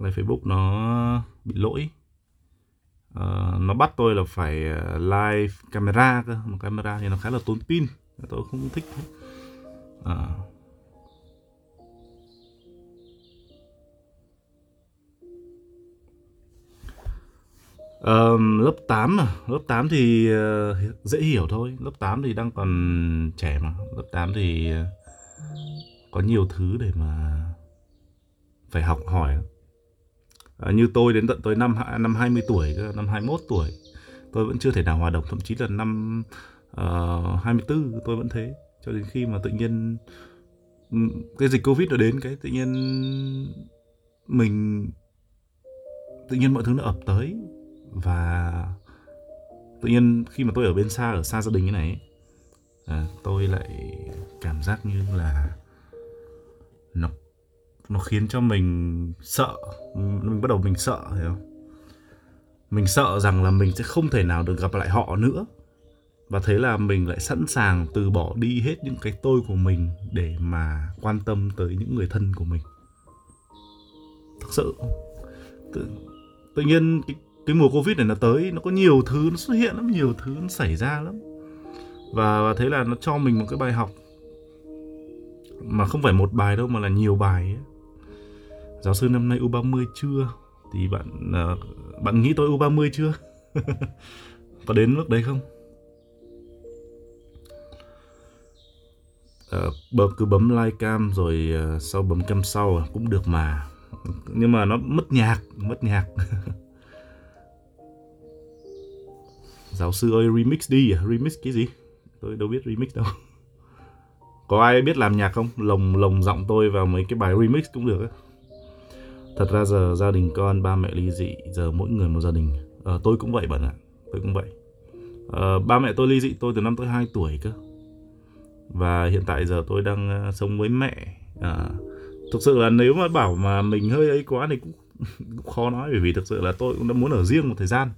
là Facebook nó bị lỗi uh, nó bắt tôi là phải ờ, live camera cơ mà camera thì nó khá là tốn pin tôi không thích Ờ. Um, lớp 8 à? Lớp 8 thì uh, dễ hiểu thôi. Lớp 8 thì đang còn trẻ mà. Lớp 8 thì uh, có nhiều thứ để mà phải học hỏi à, như tôi đến tận tới năm năm 20 tuổi, năm 21 tuổi, tôi vẫn chưa thể nào hòa đồng, thậm chí là năm ờ, uh, 24 tôi vẫn thế. Cho đến khi mà tự nhiên ừ, cái dịch Covid nó đến cái tự nhiên mình tự nhiên mọi thứ nó ập tới và tự nhiên khi mà tôi ở bên xa ở xa gia đình như này ấy, à, tôi lại cảm giác như là nó nó khiến cho mình sợ. Mình bắt đầu mình sợ hiểu không? Mình sợ rằng là mình sẽ không thể nào được gặp lại họ nữa. Và thế là mình lại sẵn sàng từ bỏ đi hết những cái tôi của mình để mà quan tâm tới những người thân của mình. Thực sự. Tự, tự nhiên cái, cái mùa covid này nó tới nó có nhiều thứ nó xuất hiện lắm nhiều thứ nó xảy ra lắm. Và, và thế là nó cho mình một cái bài học. Mà không phải một bài đâu mà là nhiều bài ấy giáo sư năm nay U30 chưa? Thì bạn uh, bạn nghĩ tôi U30 chưa? Có đến lúc đấy không? Ờ, bấm cứ bấm like cam rồi uh, sau bấm cam sau à, cũng được mà. Nhưng mà nó mất nhạc mất nhạc. Giáo sư ơi remix đi à? remix cái gì? Tôi đâu biết remix đâu. Có ai biết làm nhạc không? Lồng lồng giọng tôi vào mấy cái bài remix cũng được á thật ra giờ gia đình con ba mẹ ly dị giờ mỗi người một gia đình. À, tôi cũng vậy bạn ạ tôi cũng vậy. À, ba mẹ tôi ly dị tôi từ năm tôi 2 tuổi cơ. Và hiện tại giờ tôi đang ờ, sống với mẹ. À, thực sự là nếu mà bảo mà mình hơi ấy quá thì cũng, cũng khó nói bởi vì thực sự là tôi cũng đã muốn ở riêng một thời gian.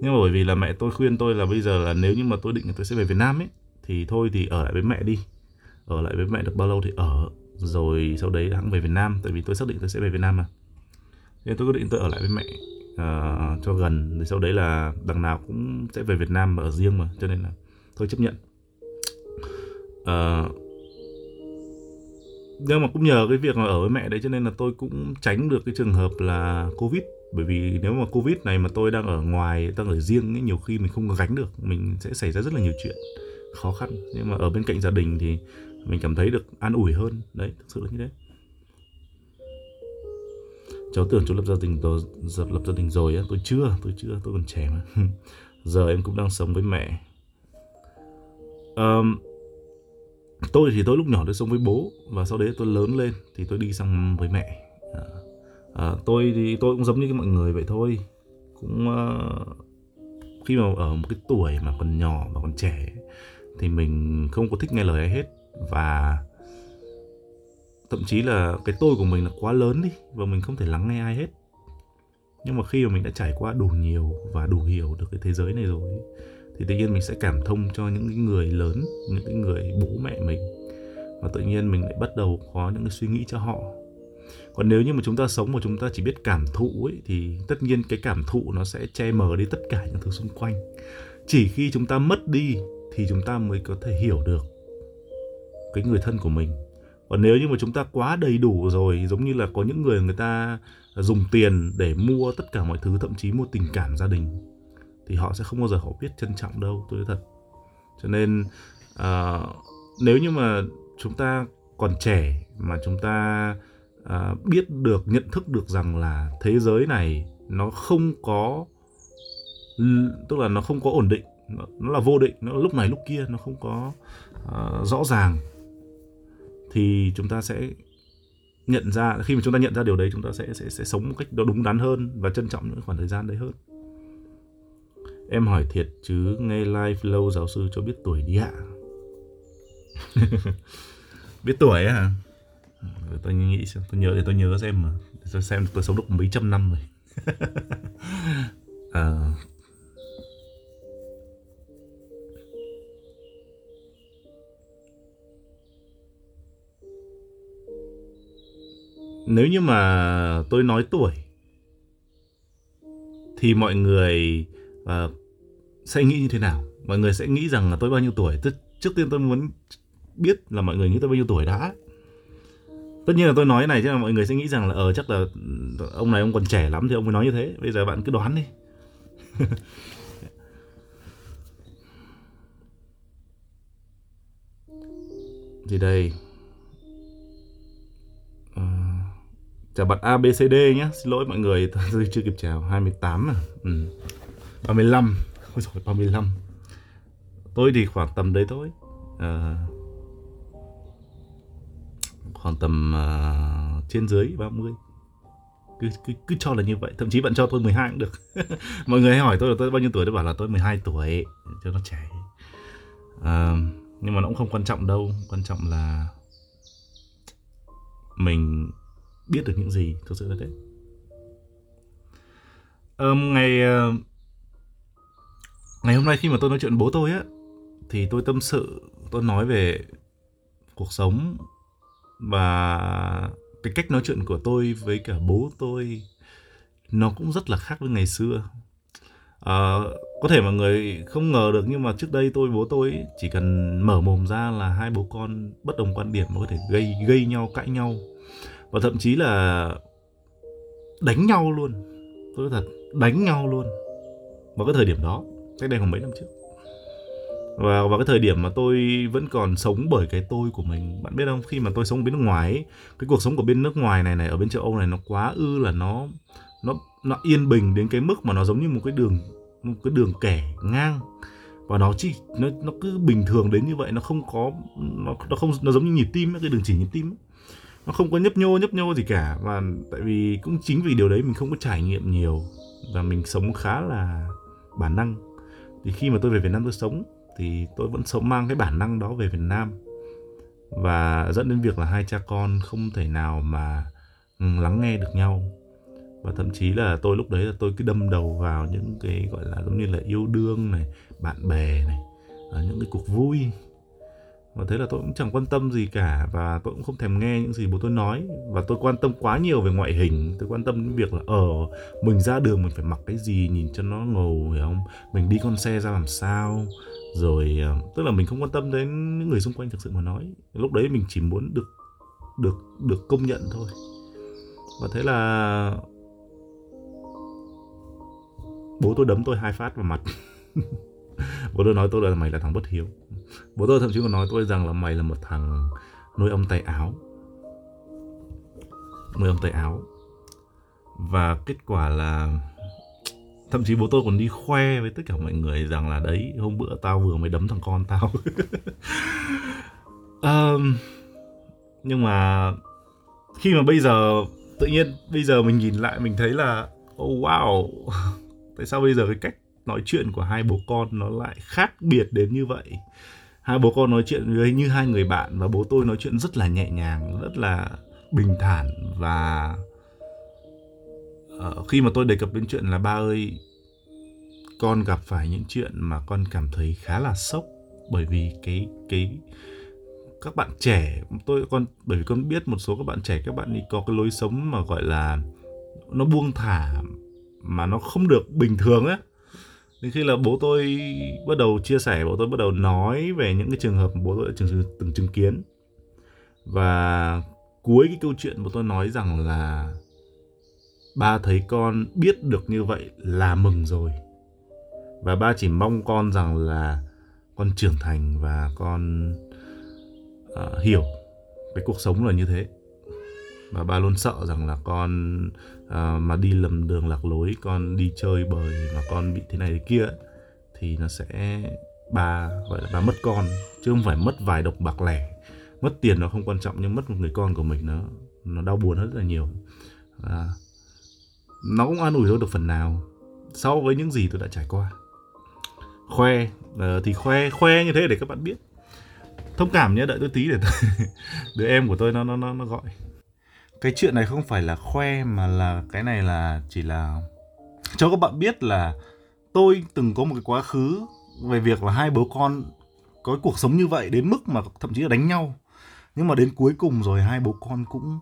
Nhưng mà bởi vì là mẹ tôi khuyên tôi là bây giờ là nếu như mà tôi định là tôi sẽ về Việt Nam ấy thì thôi thì ở lại với mẹ đi. Ở lại với mẹ được bao lâu thì ở rồi sau đấy hãng về Việt Nam tại vì tôi xác định tôi sẽ về Việt Nam mà nên tôi quyết định tôi ở lại với mẹ uh, cho gần. Rồi sau đấy là đằng nào cũng sẽ về Việt Nam mà ở riêng mà cho nên là tôi chấp nhận. Uh, nhưng mà cũng nhờ cái việc mà ở với mẹ đấy cho nên là tôi cũng tránh được cái trường hợp là covid. Bởi vì nếu mà covid này mà tôi đang ở ngoài đang ở riêng ấy, nhiều khi mình không có gánh được mình sẽ xảy ra rất là nhiều chuyện khó khăn. Nhưng mà ở bên cạnh gia đình thì mình cảm thấy được an ủi hơn. Đấy thực sự là như thế cháu tưởng cháu lập gia đình rồi lập gia đình rồi á tôi chưa tôi chưa tôi còn trẻ mà. Giờ em cũng đang sống với mẹ. Um, tôi thì tôi lúc nhỏ tôi sống với bố và sau đấy tôi lớn lên thì tôi đi sang với mẹ. À, à, tôi thì tôi cũng giống như mọi người vậy thôi. Cũng uh, khi mà ở một cái tuổi mà còn nhỏ và còn trẻ ấy, thì mình không có thích nghe lời ai hết. Và thậm chí là cái tôi của mình là quá lớn đi, và mình không thể lắng nghe ai hết. Nhưng mà khi mà mình đã trải qua đủ nhiều và đủ hiểu được cái thế giới này rồi thì tự nhiên mình sẽ cảm thông cho những cái người lớn, những cái người bố mẹ mình. Và tự nhiên mình lại bắt đầu có những cái suy nghĩ cho họ. Còn nếu như mà chúng ta sống mà chúng ta chỉ biết cảm thụ ấy, thì tất nhiên cái cảm thụ nó sẽ che mờ đi tất cả những thứ xung quanh. Chỉ khi chúng ta mất đi thì chúng ta mới có thể hiểu được cái người thân của mình còn nếu như mà chúng ta quá đầy đủ rồi giống như là có những người người ta dùng tiền để mua tất cả mọi thứ thậm chí mua tình cảm gia đình thì họ sẽ không bao giờ họ biết trân trọng đâu tôi nói thật. Cho nên uh, nếu như mà chúng ta còn trẻ mà chúng ta uh, biết được nhận thức được rằng là thế giới này nó không có tức là nó không có ổn định nó, nó là vô định nó lúc này lúc kia nó không có uh, rõ ràng thì chúng ta sẽ nhận ra khi mà chúng ta nhận ra điều đấy chúng ta sẽ sẽ sẽ sống một cách đó đúng đắn hơn và trân trọng những khoảng thời gian đấy hơn. Em hỏi thiệt chứ nghe live lâu giáo sư cho biết tuổi đi ạ. Biết tuổi hả? À? tôi nghĩ xem tôi nhớ để tôi nhớ xem mà. Để tôi xem tôi sống được mấy trăm năm rồi. À, nếu như mà tôi nói tuổi thì mọi người uh, sẽ nghĩ như thế nào? Mọi người sẽ nghĩ rằng là tôi bao nhiêu tuổi. Tức, trước tiên tôi muốn biết là mọi người nghĩ tôi bao nhiêu tuổi đã. Tất nhiên là tôi nói này chứ là mọi người sẽ nghĩ rằng là ờ chắc là ông này ông còn trẻ lắm thì ông mới nói như thế. Bây giờ bạn cứ đoán đi. Thì đây. Chào bạn ABCD nhé. Xin lỗi mọi người tôi chưa kịp chào. 28 à? Ừ. 35 ôi dồi, 35 tôi thì khoảng tầm đấy thôi. À, khoảng tầm uh, trên dưới 30 cứ, cứ cứ cho là như vậy. Thậm chí bạn cho tôi 12 cũng được. Mọi người hay hỏi tôi là tôi bao nhiêu tuổi tôi bảo là tôi 12 tuổi cho nó trẻ. À, nhưng mà nó cũng không quan trọng đâu. Quan trọng là mình biết được những gì thực sự là thế. Um, ngày ờ, ngày hôm nay khi mà tôi nói chuyện bố tôi á thì tôi tâm sự tôi nói về cuộc sống và cái cách nói chuyện của tôi với cả bố tôi nó cũng rất là khác với ngày xưa. À, có thể mọi người không ngờ được nhưng mà trước đây tôi bố tôi chỉ cần mở mồm ra là hai bố con bất đồng quan điểm mà có thể gây gây nhau cãi nhau và thậm chí là đánh nhau luôn. Tôi nói thật đánh nhau luôn. Vào cái thời điểm đó cách đây khoảng mấy năm trước. Và vào cái thời điểm mà tôi vẫn còn sống bởi cái tôi của mình. Bạn biết không? Khi mà tôi sống bên nước ngoài ấy, cái cuộc sống của bên nước ngoài này này ở bên châu âu này nó quá ư là nó nó nó yên bình đến cái mức mà nó giống như một cái đường một cái đường kẻ ngang. Và nó chỉ nó nó cứ bình thường đến như vậy nó không có nó nó không nó giống như nhịp tim cái đường chỉ nhịp tim nó không có nhấp nhô nhấp nhô gì cả và tại vì cũng chính vì điều đấy mình không có trải nghiệm nhiều và mình sống khá là bản năng. Thì khi mà tôi về Việt Nam tôi sống thì tôi vẫn sống mang cái bản năng đó về Việt Nam. Và dẫn đến việc là hai cha con không thể nào mà ừ, lắng nghe được nhau. Và thậm chí là tôi lúc đấy là tôi cứ đâm đầu vào những cái, gọi là, giống như là yêu đương này, bạn bè này ở những cái cuộc vui và thế là tôi cũng chẳng quan tâm gì cả và tôi cũng không thèm nghe những gì bố tôi nói. Và tôi quan tâm quá nhiều về ngoại hình. Tôi quan tâm đến việc là ở mình ra đường mình phải mặc cái gì, nhìn cho nó ngầu, hiểu không? Mình đi con xe ra làm sao? Rồi ờ, tức là mình không quan tâm đến những người xung quanh thực sự mà nói. Lúc đấy mình chỉ muốn được được được công nhận thôi. Và thế là bố tôi đấm tôi hai phát vào mặt. bố tôi nói tôi là mày là thằng bất hiếu. Bố tôi thậm chí còn nói tôi rằng là mày là một thằng nuôi ông tay áo. Nuôi ông tay áo. Và kết quả là thậm chí bố tôi còn đi khoe với tất cả mọi người rằng là đấy hôm bữa tao vừa mới đấm thằng con tao. Um, nhưng mà khi mà bây giờ tự nhiên bây giờ mình nhìn lại mình thấy là oh wow tại sao bây giờ cái cách nói chuyện của hai bố con nó lại khác biệt đến như vậy hai bố con nói chuyện với như hai người bạn và bố tôi nói chuyện rất là nhẹ nhàng rất là bình thản và uh, khi mà tôi đề cập đến chuyện là ba ơi con gặp phải những chuyện mà con cảm thấy khá là sốc bởi vì cái cái các bạn trẻ tôi con bởi vì con biết một số các bạn trẻ các bạn đi có cái lối sống mà gọi là nó buông thả mà nó không được bình thường ấy đến khi là bố tôi bắt đầu chia sẻ bố tôi bắt đầu nói về những cái trường hợp bố tôi đã từng, từng chứng kiến. Và cuối cái câu chuyện bố tôi nói rằng là ba thấy con biết được như vậy là mừng rồi. Và ba chỉ mong con rằng là con trưởng thành và con uh, hiểu cái cuộc sống là như thế và ba luôn sợ rằng là con uh, mà đi lầm đường lạc lối con đi chơi bời mà con bị thế này thế kia thì nó sẽ ba gọi là ba mất con. Chứ không phải mất vài độc bạc lẻ. Mất tiền nó không quan trọng nhưng mất một người con của mình nó nó đau buồn rất là nhiều. À, nó cũng an ủi tôi được phần nào. So với những gì tôi đã trải qua. Khoe uh, thì khoe khoe như thế để các bạn biết. Thông cảm nhé đợi tôi tí để tôi, đứa em của tôi nó nó nó nó gọi cái chuyện này không phải là khoe mà là cái này là chỉ là cho các bạn biết là tôi từng có một cái quá khứ về việc là hai bố con có cuộc sống như vậy đến mức mà thậm chí là đánh nhau. Nhưng mà đến cuối cùng rồi hai bố con cũng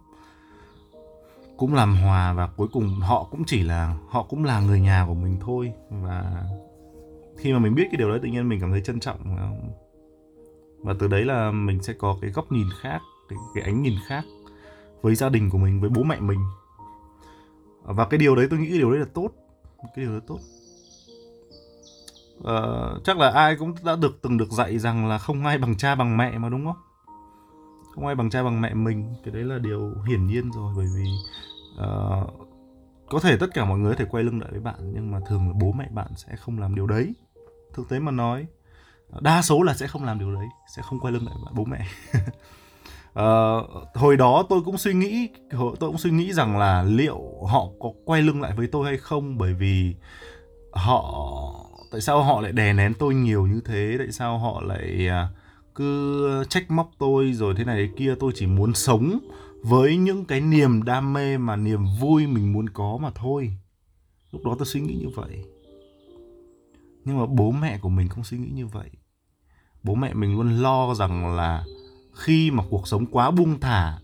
cũng làm hòa và cuối cùng họ cũng chỉ là họ cũng là người nhà của mình thôi. Và khi mà mình biết cái điều đấy tự nhiên mình cảm thấy trân trọng. Và từ đấy là mình sẽ có cái góc nhìn khác cái, cái ánh nhìn khác với gia đình của mình với bố mẹ mình. Và cái điều đấy tôi nghĩ cái điều đấy là tốt. Cái điều đấy tốt. À, chắc là ai cũng đã được từng được dạy rằng là không ai bằng cha bằng mẹ mà đúng không? Không ai bằng cha bằng mẹ mình. Cái đấy là điều hiển nhiên rồi bởi vì uh, có thể tất cả mọi người có thể quay lưng lại với bạn nhưng mà thường là bố mẹ bạn sẽ không làm điều đấy. Thực tế mà nói đa số là sẽ không làm điều đấy sẽ không quay lưng lại với bố mẹ. uh, hồi đó tôi cũng suy nghĩ tôi cũng suy nghĩ rằng là liệu họ có quay lưng lại với tôi hay không? Bởi vì họ tại sao họ lại đè nén tôi nhiều như thế? Tại sao họ lại à, cứ trách móc tôi rồi thế này thế kia? Tôi chỉ muốn sống với những cái niềm đam mê mà niềm vui mình muốn có mà thôi. Lúc đó tôi suy nghĩ như vậy. Nhưng mà bố mẹ của mình không suy nghĩ như vậy. Bố mẹ mình luôn lo rằng là khi mà cuộc sống quá buông thả,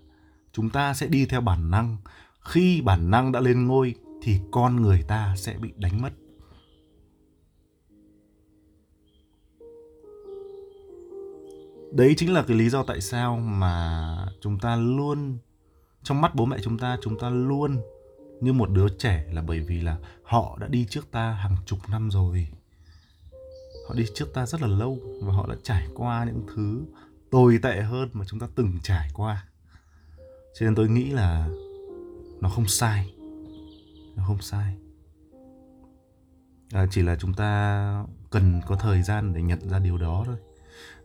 chúng ta sẽ đi theo bản năng. Khi bản năng đã lên ngôi, thì con người ta sẽ bị đánh mất. Đấy chính là cái lý do tại sao mà chúng ta luôn, trong mắt bố mẹ chúng ta chúng ta luôn như một đứa trẻ là bởi vì là họ đã đi trước ta hàng chục năm rồi. Họ đi trước ta rất là lâu và họ đã trải qua những thứ tồi tệ hơn mà chúng ta từng trải qua. Cho nên tôi nghĩ là nó không sai. Nó không sai. À, chỉ là chúng ta cần có thời gian để nhận ra điều đó thôi.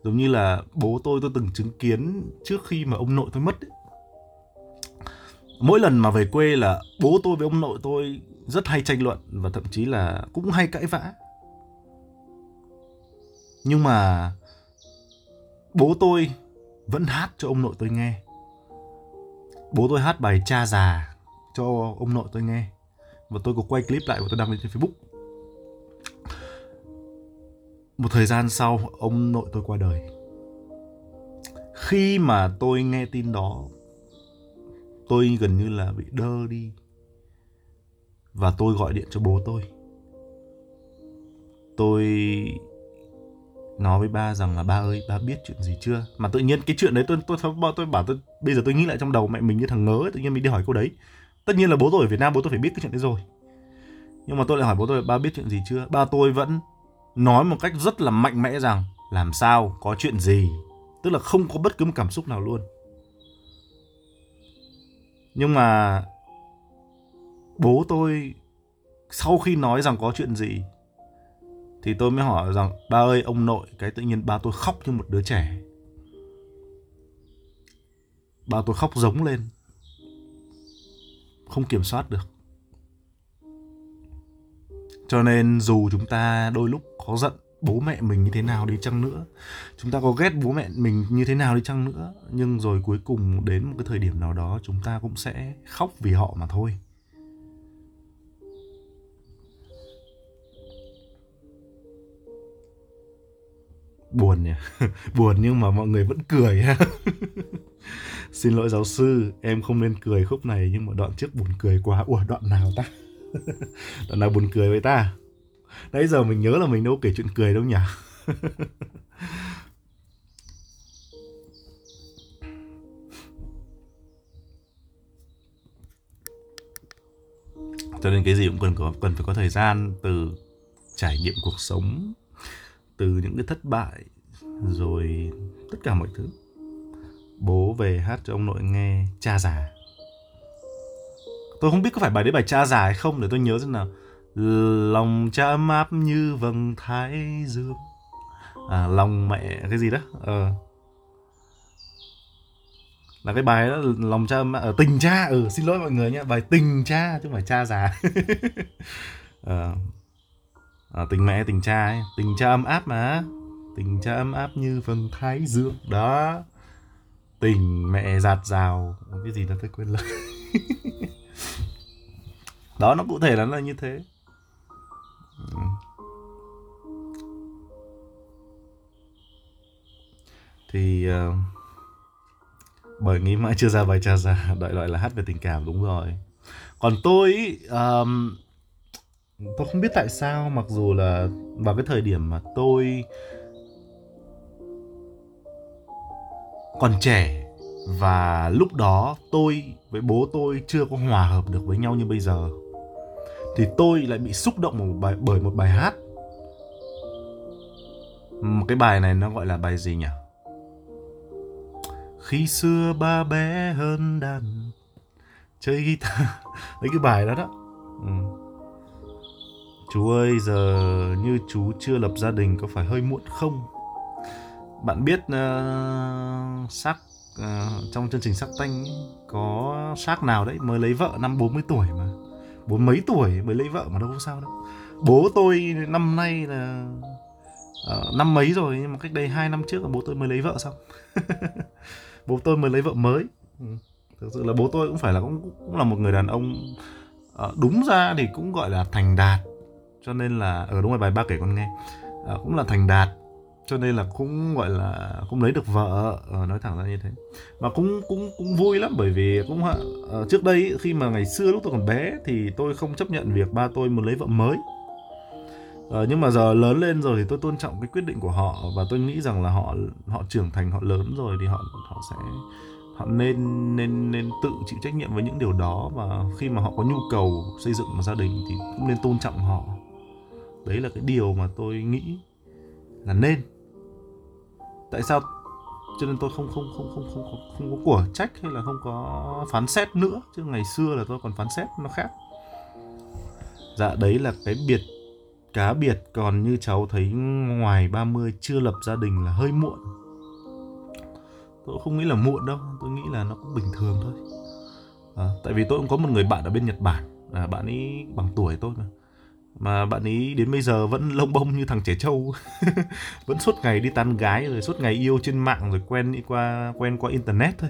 Giống như là bố tôi tôi từng chứng kiến trước khi mà ông nội tôi mất ấy. mỗi lần mà về quê là bố tôi với ông nội tôi rất hay tranh luận và thậm chí là cũng hay cãi vã. Nhưng mà bố tôi vẫn hát cho ông nội tôi nghe. Bố tôi hát bài cha già cho ông nội tôi nghe. Và tôi có quay clip lại và tôi đăng lên trên facebook. Một thời gian sau, ông nội tôi qua đời. Khi mà tôi nghe tin đó, tôi gần như là bị đơ đi. Và tôi gọi điện cho bố tôi. Tôi nói với ba rằng là ba ơi ba biết chuyện gì chưa? Mà tự nhiên cái chuyện đấy tôi tôi tôi, tôi bảo tôi bây giờ tôi nghĩ lại trong đầu mẹ mình như thằng ngớ ấy, tự nhiên mình đi hỏi cô đấy. Tất nhiên là bố tôi ở Việt Nam bố tôi phải biết cái chuyện đấy rồi. Nhưng mà tôi lại hỏi bố tôi ba biết chuyện gì chưa? Ba tôi vẫn nói một cách rất là mạnh mẽ rằng làm sao có chuyện gì? Tức là không có bất cứ một cảm xúc nào luôn. Nhưng mà bố tôi sau khi nói rằng có chuyện gì thì tôi mới hỏi rằng, ba ơi, ông nội cái tự nhiên ba tôi khóc như một đứa trẻ. Ba tôi khóc giống lên. Không kiểm soát được. Cho nên dù chúng ta đôi lúc có giận bố mẹ mình như thế nào đi chăng nữa, chúng ta có ghét bố mẹ mình như thế nào đi chăng nữa, nhưng rồi cuối cùng đến một cái thời điểm nào đó chúng ta cũng sẽ khóc vì họ mà thôi. Buồn nhỉ? Buồn nhưng mà mọi người vẫn cười ha. Xin lỗi giáo sư, em không nên cười khúc này nhưng mà đoạn trước buồn cười quá. Ủa, đoạn nào ta? Đoạn nào buồn cười với ta? Nãy giờ mình nhớ là mình đâu kể chuyện cười đâu nhỉ? Cho nên cái gì cũng cần có, cần phải có thời gian từ trải nghiệm cuộc sống từ những cái thất bại, rồi tất cả mọi thứ. Bố về hát cho ông nội nghe cha già. Tôi không biết có phải bài đấy bài cha già hay không, để tôi nhớ xem nào. Lòng cha ấm áp như vầng thái dương. À lòng mẹ cái gì đó ờ. Là cái bài đó, lòng cha ở ờ, tình cha ừ xin lỗi mọi người nhé, bài tình cha chứ không phải cha già. Ờ à, tình mẹ tình cha ấy. Tình cha ấm áp mà. Tình cha ấm áp như phần thái dương. Đó. Tình mẹ giạt rào. Cái gì đó tôi quên lời. Đó nó cụ thể là nó như thế. Ừ. Thì uh, bởi nghĩ mãi chưa ra bài cha già đại loại là hát về tình cảm đúng rồi. Còn tôi ý, um, tôi không biết tại sao mặc dù là vào cái thời điểm mà tôi còn trẻ và lúc đó tôi với bố tôi chưa có hòa hợp được với nhau như bây giờ thì tôi lại bị xúc động một bài, bởi một bài hát. Một cái bài này nó gọi là bài gì nhỉ? Khi xưa ba bé hơn đàn chơi guitar. Lấy cái bài đó đó. Ừ chú ơi giờ như chú chưa lập gia đình có phải hơi muộn không? Bạn biết uh, sắc uh, trong chương trình sắc tanh có sắc nào đấy mới lấy vợ năm 40 tuổi mà? Bốn mấy tuổi mới lấy vợ mà đâu có sao đâu. Bố tôi năm nay là uh, năm mấy rồi nhưng mà cách đây hai năm trước là bố tôi mới lấy vợ xong. Bố tôi mới lấy vợ mới. Ừ. thực sự là bố tôi cũng phải là cũng cũng là một người đàn ông uh, đúng ra thì cũng gọi là thành đạt cho nên là ở đúng rồi bài ba kể con nghe. À, cũng là thành đạt cho nên là cũng gọi là cũng lấy được vợ. À, nói thẳng ra như thế. Mà cũng cũng cũng vui lắm bởi vì cũng à, trước đây khi mà ngày xưa lúc tôi còn bé thì tôi không chấp nhận việc ba tôi muốn lấy vợ mới. À, nhưng mà giờ lớn lên rồi thì tôi tôn trọng cái quyết định của họ và tôi nghĩ rằng là họ họ trưởng thành họ lớn rồi thì họ họ sẽ họ nên nên nên tự chịu trách nhiệm với những điều đó. Và khi mà họ có nhu cầu xây dựng một gia đình thì cũng nên tôn trọng họ đấy là cái điều mà tôi nghĩ là nên. Tại sao? Cho nên tôi không không không không không không, không có của trách hay là không có phán xét nữa chứ ngày xưa là tôi còn phán xét nó khác. Dạ đấy là cái biệt cá biệt. Còn như cháu thấy ngoài 30 chưa lập gia đình là hơi muộn. Tôi không nghĩ là muộn đâu tôi nghĩ là nó cũng bình thường thôi. À, tại vì tôi cũng có một người bạn ở bên nhật bản. À, bạn ấy bằng tuổi tôi mà mà bạn ấy đến bây giờ vẫn lông bông như thằng trẻ trâu. Vẫn suốt ngày đi tán gái rồi suốt ngày yêu trên mạng rồi quen đi qua quen qua internet thôi.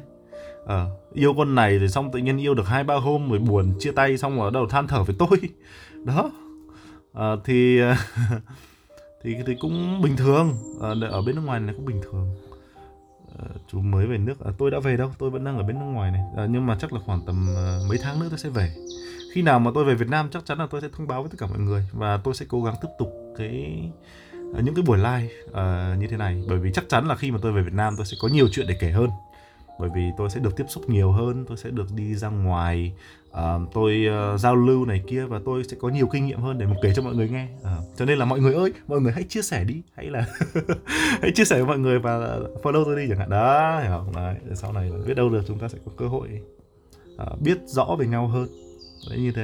À, yêu con này rồi xong tự nhiên yêu được hai ba hôm rồi buồn chia tay xong rồi đầu than thở với tôi. Đó. À, thì thì thì cũng bình thường. À, ở bên nước ngoài này cũng bình thường chú mới về nước. À, tôi đã về đâu? Tôi vẫn đang ở bên nước ngoài này. À, nhưng mà chắc là khoảng tầm uh, mấy tháng nữa tôi sẽ về. Khi nào mà tôi về Việt Nam chắc chắn là tôi sẽ thông báo với tất cả mọi người và tôi sẽ cố gắng tiếp tục cái ờ, những cái buổi live uh, như thế này. Bởi vì chắc chắn là khi mà tôi về Việt Nam tôi sẽ có nhiều chuyện để kể hơn bởi vì tôi sẽ được tiếp xúc nhiều hơn tôi sẽ được đi ra ngoài uh, tôi uh, giao lưu này kia và tôi sẽ có nhiều kinh nghiệm hơn để mà kể cho mọi người nghe. Uh, cho nên là mọi người ơi mọi người hãy chia sẻ đi hãy là hãy chia sẻ với mọi người và follow tôi đi chẳng hạn. Đó hiểu không? Đấy để sau này biết đâu được chúng ta sẽ có cơ hội uh, biết rõ về nhau hơn. Đấy như thế.